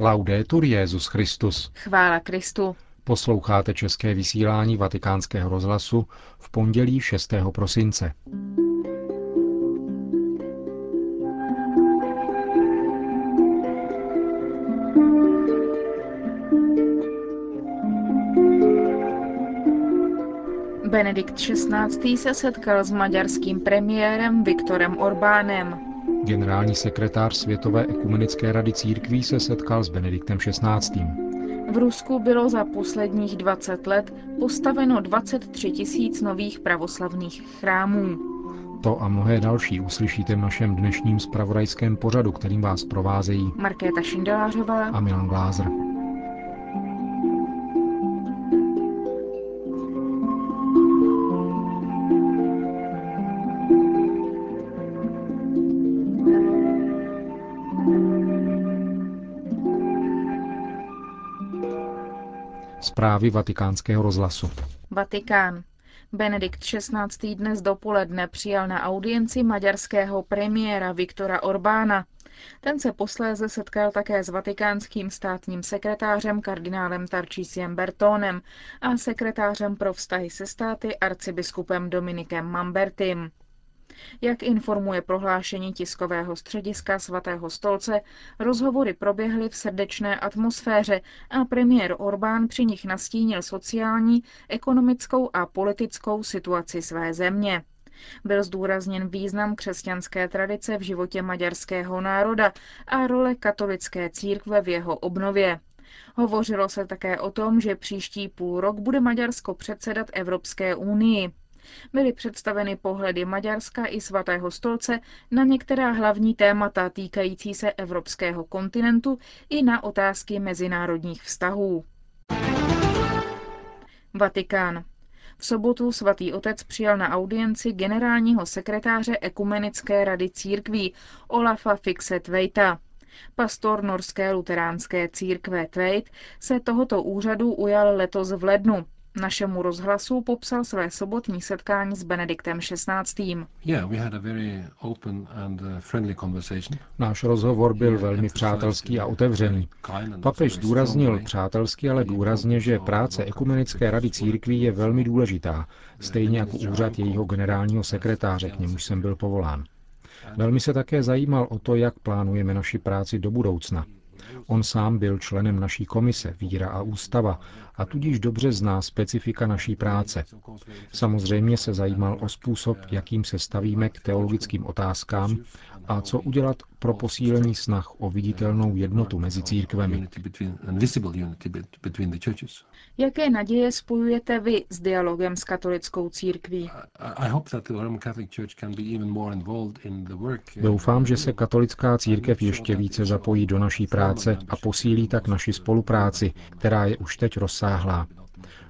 Laudetur Jezus Christus. Chvála Kristu. Posloucháte české vysílání Vatikánského rozhlasu v pondělí 6. prosince. Benedikt XVI. se setkal s maďarským premiérem Viktorem Orbánem. Generální sekretář Světové ekumenické rady církví se setkal s Benediktem XVI. V Rusku bylo za posledních 20 let postaveno 23 tisíc nových pravoslavných chrámů. To a mnohé další uslyšíte v našem dnešním spravodajském pořadu, kterým vás provázejí Markéta Šindelářová a Milan Glázer. Zprávy vatikánského rozhlasu. Vatikán. Benedikt XVI. dnes dopoledne přijal na audienci maďarského premiéra Viktora Orbána. Ten se posléze setkal také s vatikánským státním sekretářem kardinálem Tarčísiem Bertónem a sekretářem pro vztahy se státy arcibiskupem Dominikem Mambertim. Jak informuje prohlášení tiskového střediska svatého stolce, rozhovory proběhly v srdečné atmosféře a premiér Orbán při nich nastínil sociální, ekonomickou a politickou situaci své země. Byl zdůrazněn význam křesťanské tradice v životě maďarského národa a role katolické církve v jeho obnově. Hovořilo se také o tom, že příští půl rok bude Maďarsko předsedat Evropské unii byly představeny pohledy Maďarska i svatého stolce na některá hlavní témata týkající se evropského kontinentu i na otázky mezinárodních vztahů. Vatikán. V sobotu svatý otec přijal na audienci generálního sekretáře Ekumenické rady církví Olafa Fixet Vejta. Pastor norské luteránské církve Tveit se tohoto úřadu ujal letos v lednu Našemu rozhlasu popsal své sobotní setkání s Benediktem XVI. Uh, Náš rozhovor byl velmi přátelský a otevřený. Papež zdůraznil přátelsky, ale důrazně, že práce Ekumenické rady církví je velmi důležitá, stejně jako úřad jejího generálního sekretáře, k němuž jsem byl povolán. Velmi se také zajímal o to, jak plánujeme naši práci do budoucna. On sám byl členem naší komise Víra a ústava a tudíž dobře zná specifika naší práce. Samozřejmě se zajímal o způsob, jakým se stavíme k teologickým otázkám a co udělat pro posílení snah o viditelnou jednotu mezi církvemi. Jaké naděje spojujete vy s dialogem s katolickou církví? Doufám, že se katolická církev ještě více zapojí do naší práce a posílí tak naši spolupráci, která je už teď rozsáhlá.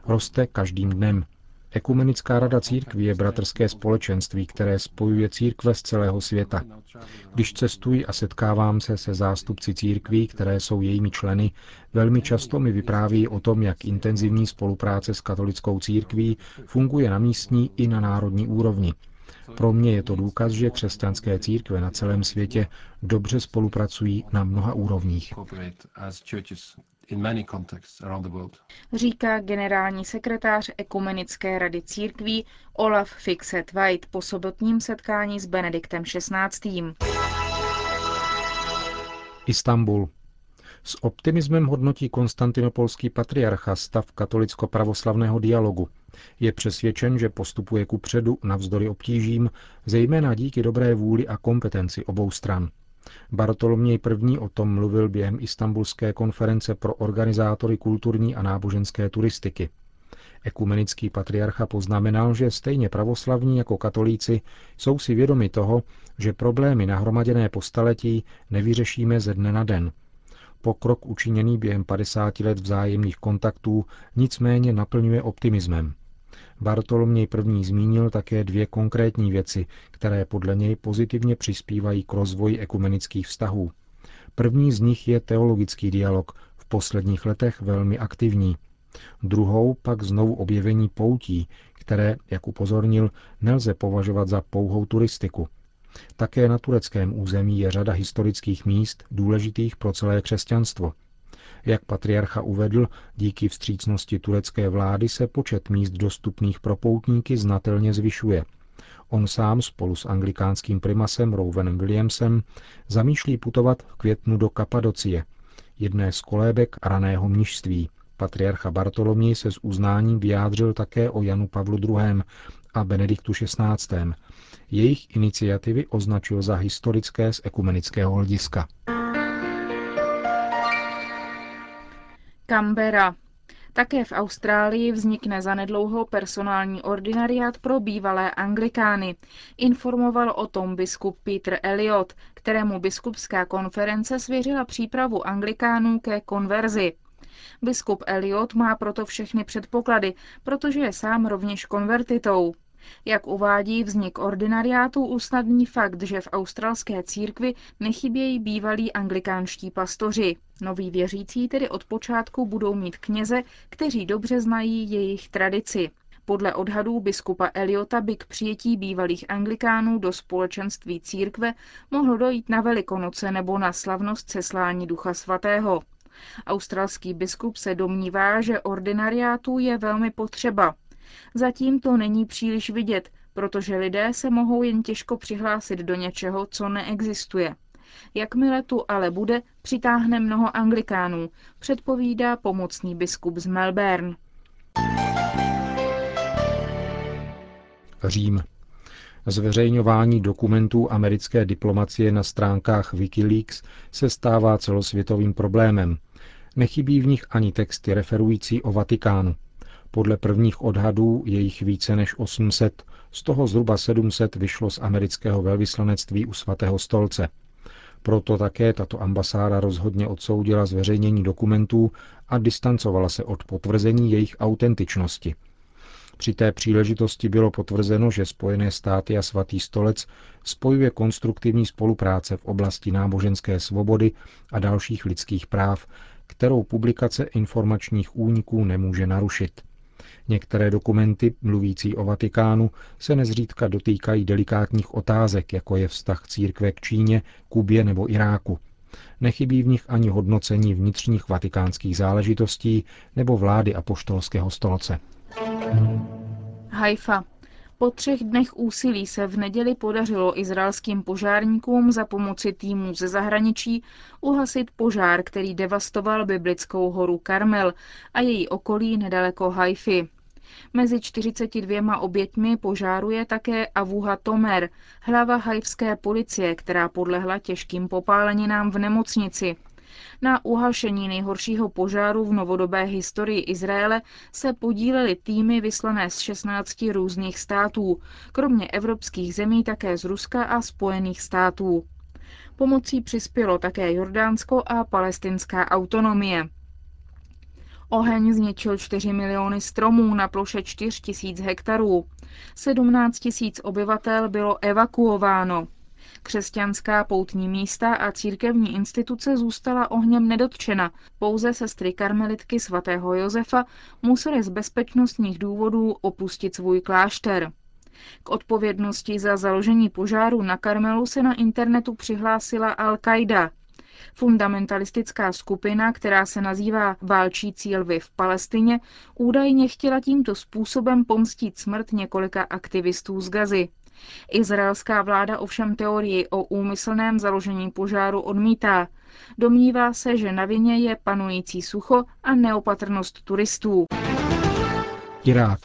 Roste každým dnem. Ekumenická rada církví je bratrské společenství, které spojuje církve z celého světa. Když cestuji a setkávám se se zástupci církví, které jsou jejími členy, velmi často mi vypráví o tom, jak intenzivní spolupráce s katolickou církví funguje na místní i na národní úrovni. Pro mě je to důkaz, že křesťanské církve na celém světě dobře spolupracují na mnoha úrovních říká generální sekretář Ekumenické rady církví Olaf Fixet White po sobotním setkání s Benediktem XVI. Istanbul. S optimismem hodnotí konstantinopolský patriarcha stav katolicko-pravoslavného dialogu. Je přesvědčen, že postupuje ku předu navzdory obtížím, zejména díky dobré vůli a kompetenci obou stran. Bartoloměj I. o tom mluvil během istambulské konference pro organizátory kulturní a náboženské turistiky. Ekumenický patriarcha poznamenal, že stejně pravoslavní jako katolíci jsou si vědomi toho, že problémy nahromaděné po staletí nevyřešíme ze dne na den. Pokrok učiněný během 50 let vzájemných kontaktů nicméně naplňuje optimismem. Bartoloměj I. zmínil také dvě konkrétní věci, které podle něj pozitivně přispívají k rozvoji ekumenických vztahů. První z nich je teologický dialog, v posledních letech velmi aktivní. Druhou pak znovu objevení poutí, které, jak upozornil, nelze považovat za pouhou turistiku. Také na tureckém území je řada historických míst důležitých pro celé křesťanstvo. Jak patriarcha uvedl, díky vstřícnosti turecké vlády se počet míst dostupných pro poutníky znatelně zvyšuje. On sám spolu s anglikánským primasem Rouvenem Williamsem zamýšlí putovat v květnu do Kapadocie, jedné z kolébek raného mnižství. Patriarcha Bartoloměj se s uznáním vyjádřil také o Janu Pavlu II. a Benediktu XVI. Jejich iniciativy označil za historické z ekumenického hlediska. Canberra. Také v Austrálii vznikne zanedlouho personální ordinariát pro bývalé anglikány. Informoval o tom biskup Peter Elliot, kterému biskupská konference svěřila přípravu anglikánů ke konverzi. Biskup Elliot má proto všechny předpoklady, protože je sám rovněž konvertitou. Jak uvádí vznik ordinariátu usnadní fakt, že v australské církvi nechybějí bývalí anglikánští pastoři. Noví věřící tedy od počátku budou mít kněze, kteří dobře znají jejich tradici. Podle odhadů biskupa Eliota by k přijetí bývalých anglikánů do společenství církve mohlo dojít na Velikonoce nebo na slavnost ceslání Ducha Svatého. Australský biskup se domnívá, že ordinariátů je velmi potřeba. Zatím to není příliš vidět, protože lidé se mohou jen těžko přihlásit do něčeho, co neexistuje. Jakmile tu ale bude, přitáhne mnoho anglikánů, předpovídá pomocný biskup z Melbourne. Řím. Zveřejňování dokumentů americké diplomacie na stránkách Wikileaks se stává celosvětovým problémem. Nechybí v nich ani texty referující o Vatikánu. Podle prvních odhadů je jich více než 800, z toho zhruba 700 vyšlo z amerického velvyslanectví u svatého stolce. Proto také tato ambasáda rozhodně odsoudila zveřejnění dokumentů a distancovala se od potvrzení jejich autentičnosti. Při té příležitosti bylo potvrzeno, že Spojené státy a svatý stolec spojuje konstruktivní spolupráce v oblasti náboženské svobody a dalších lidských práv, kterou publikace informačních úniků nemůže narušit. Některé dokumenty mluvící o Vatikánu se nezřídka dotýkají delikátních otázek, jako je vztah církve k Číně, Kubě nebo Iráku. Nechybí v nich ani hodnocení vnitřních vatikánských záležitostí nebo vlády apoštolského stolce. Haifa. Po třech dnech úsilí se v neděli podařilo izraelským požárníkům za pomoci týmů ze zahraničí uhasit požár, který devastoval biblickou horu Karmel a její okolí nedaleko Haify. Mezi 42 oběťmi požáru je také Avuha Tomer, hlava haifské policie, která podlehla těžkým popáleninám v nemocnici. Na uhašení nejhoršího požáru v novodobé historii Izraele se podílely týmy vyslané z 16 různých států, kromě evropských zemí také z Ruska a Spojených států. Pomocí přispělo také Jordánsko a palestinská autonomie. Oheň zničil 4 miliony stromů na ploše 4 tisíc hektarů. 17 tisíc obyvatel bylo evakuováno. Křesťanská poutní místa a církevní instituce zůstala ohněm nedotčena. Pouze sestry karmelitky svatého Josefa musely z bezpečnostních důvodů opustit svůj klášter. K odpovědnosti za založení požáru na Karmelu se na internetu přihlásila Al-Qaida, Fundamentalistická skupina, která se nazývá Válčí cílvy v Palestině, údajně chtěla tímto způsobem pomstit smrt několika aktivistů z Gazy. Izraelská vláda ovšem teorii o úmyslném založení požáru odmítá. Domnívá se, že na vině je panující sucho a neopatrnost turistů. Irák.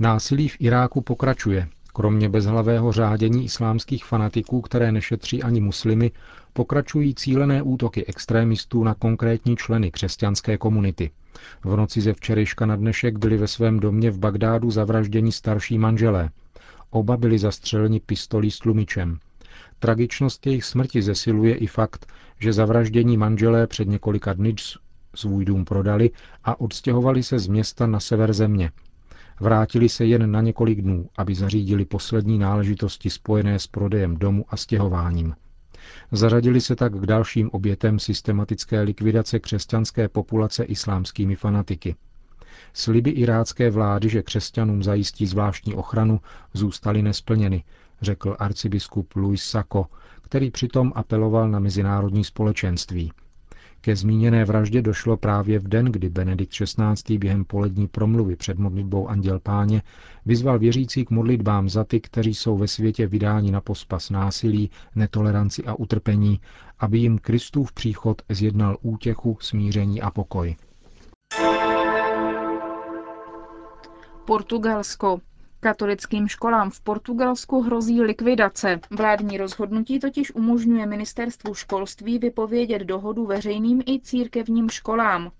Násilí v Iráku pokračuje. Kromě bezhlavého řádění islámských fanatiků, které nešetří ani muslimy, pokračují cílené útoky extrémistů na konkrétní členy křesťanské komunity. V noci ze včerejška na dnešek byli ve svém domě v Bagdádu zavražděni starší manželé. Oba byli zastřeleni pistolí s tlumičem. Tragičnost jejich smrti zesiluje i fakt, že zavraždění manželé před několika dny svůj dům prodali a odstěhovali se z města na sever země. Vrátili se jen na několik dnů, aby zařídili poslední náležitosti spojené s prodejem domu a stěhováním. Zařadili se tak k dalším obětem systematické likvidace křesťanské populace islámskými fanatiky. Sliby irácké vlády, že křesťanům zajistí zvláštní ochranu, zůstaly nesplněny, řekl arcibiskup Louis Sako, který přitom apeloval na mezinárodní společenství. Ke zmíněné vraždě došlo právě v den, kdy Benedikt XVI. během polední promluvy před modlitbou Anděl Páně vyzval věřící k modlitbám za ty, kteří jsou ve světě vydáni na pospas násilí, netoleranci a utrpení, aby jim Kristův příchod zjednal útěchu, smíření a pokoj. Portugalsko. Katolickým školám v Portugalsku hrozí likvidace. Vládní rozhodnutí totiž umožňuje ministerstvu školství vypovědět dohodu veřejným i církevním školám.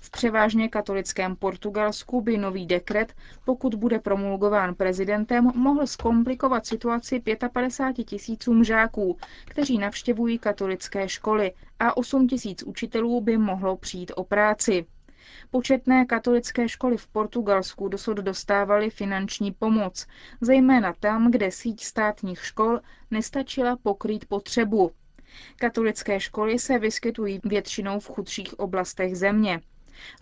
V převážně katolickém Portugalsku by nový dekret, pokud bude promulgován prezidentem, mohl zkomplikovat situaci 55 tisícům žáků, kteří navštěvují katolické školy a 8 tisíc učitelů by mohlo přijít o práci. Početné katolické školy v Portugalsku dosud dostávaly finanční pomoc, zejména tam, kde síť státních škol nestačila pokrýt potřebu. Katolické školy se vyskytují většinou v chudších oblastech země.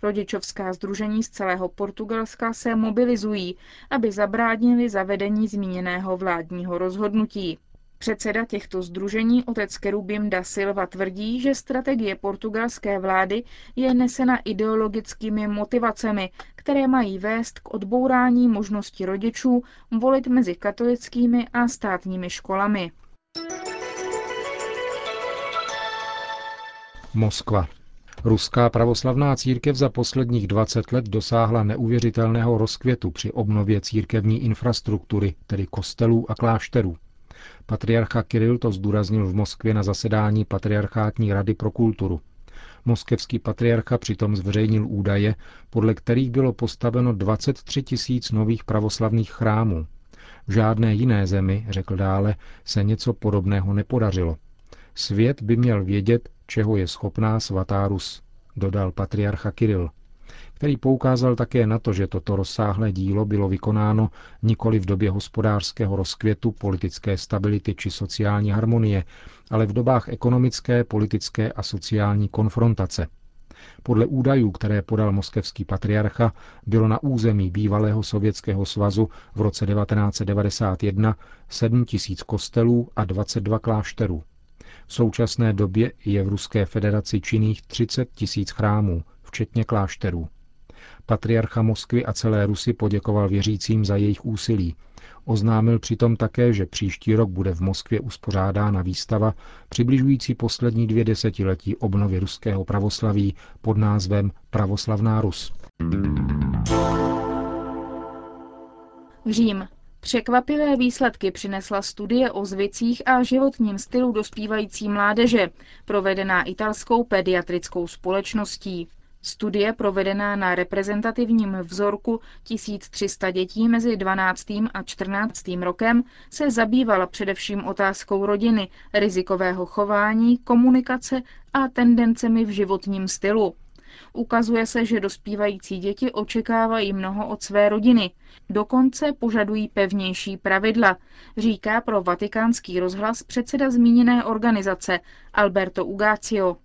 Rodičovská združení z celého Portugalska se mobilizují, aby zabránili zavedení zmíněného vládního rozhodnutí. Předseda těchto združení otec Kerubim da Silva tvrdí, že strategie portugalské vlády je nesena ideologickými motivacemi, které mají vést k odbourání možnosti rodičů volit mezi katolickými a státními školami. Moskva. Ruská pravoslavná církev za posledních 20 let dosáhla neuvěřitelného rozkvětu při obnově církevní infrastruktury, tedy kostelů a klášterů. Patriarcha Kiril to zdůraznil v Moskvě na zasedání Patriarchátní rady pro kulturu. Moskevský patriarcha přitom zveřejnil údaje, podle kterých bylo postaveno 23 tisíc nových pravoslavných chrámů. V žádné jiné zemi, řekl dále, se něco podobného nepodařilo. Svět by měl vědět, čeho je schopná svatá Rus, dodal patriarcha Kiril který poukázal také na to, že toto rozsáhlé dílo bylo vykonáno nikoli v době hospodářského rozkvětu, politické stability či sociální harmonie, ale v dobách ekonomické, politické a sociální konfrontace. Podle údajů, které podal moskevský patriarcha, bylo na území bývalého Sovětského svazu v roce 1991 7 tisíc kostelů a 22 klášterů. V současné době je v Ruské federaci činných 30 tisíc chrámů, včetně klášterů. Patriarcha Moskvy a celé Rusy poděkoval věřícím za jejich úsilí. Oznámil přitom také, že příští rok bude v Moskvě uspořádána výstava přibližující poslední dvě desetiletí obnovy ruského pravoslaví pod názvem Pravoslavná Rus. Řím. Překvapivé výsledky přinesla studie o zvicích a životním stylu dospívající mládeže, provedená italskou pediatrickou společností. Studie provedená na reprezentativním vzorku 1300 dětí mezi 12. a 14. rokem se zabývala především otázkou rodiny, rizikového chování, komunikace a tendencemi v životním stylu. Ukazuje se, že dospívající děti očekávají mnoho od své rodiny. Dokonce požadují pevnější pravidla, říká pro vatikánský rozhlas předseda zmíněné organizace Alberto Ugácio.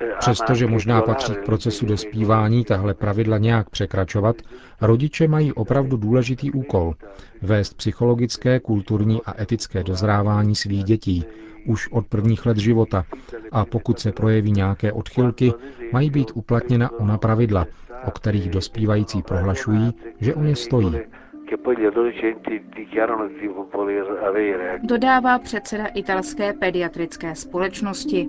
Eh, Přestože možná patří k procesu dospívání tahle pravidla nějak překračovat, rodiče mají opravdu důležitý úkol vést psychologické, kulturní a etické dozrávání svých dětí, už od prvních let života a pokud se projeví nějaké odchylky, mají být uplatněna ona pravidla, o kterých dospívající prohlašují, že o ně stojí. Dodává předseda italské pediatrické společnosti.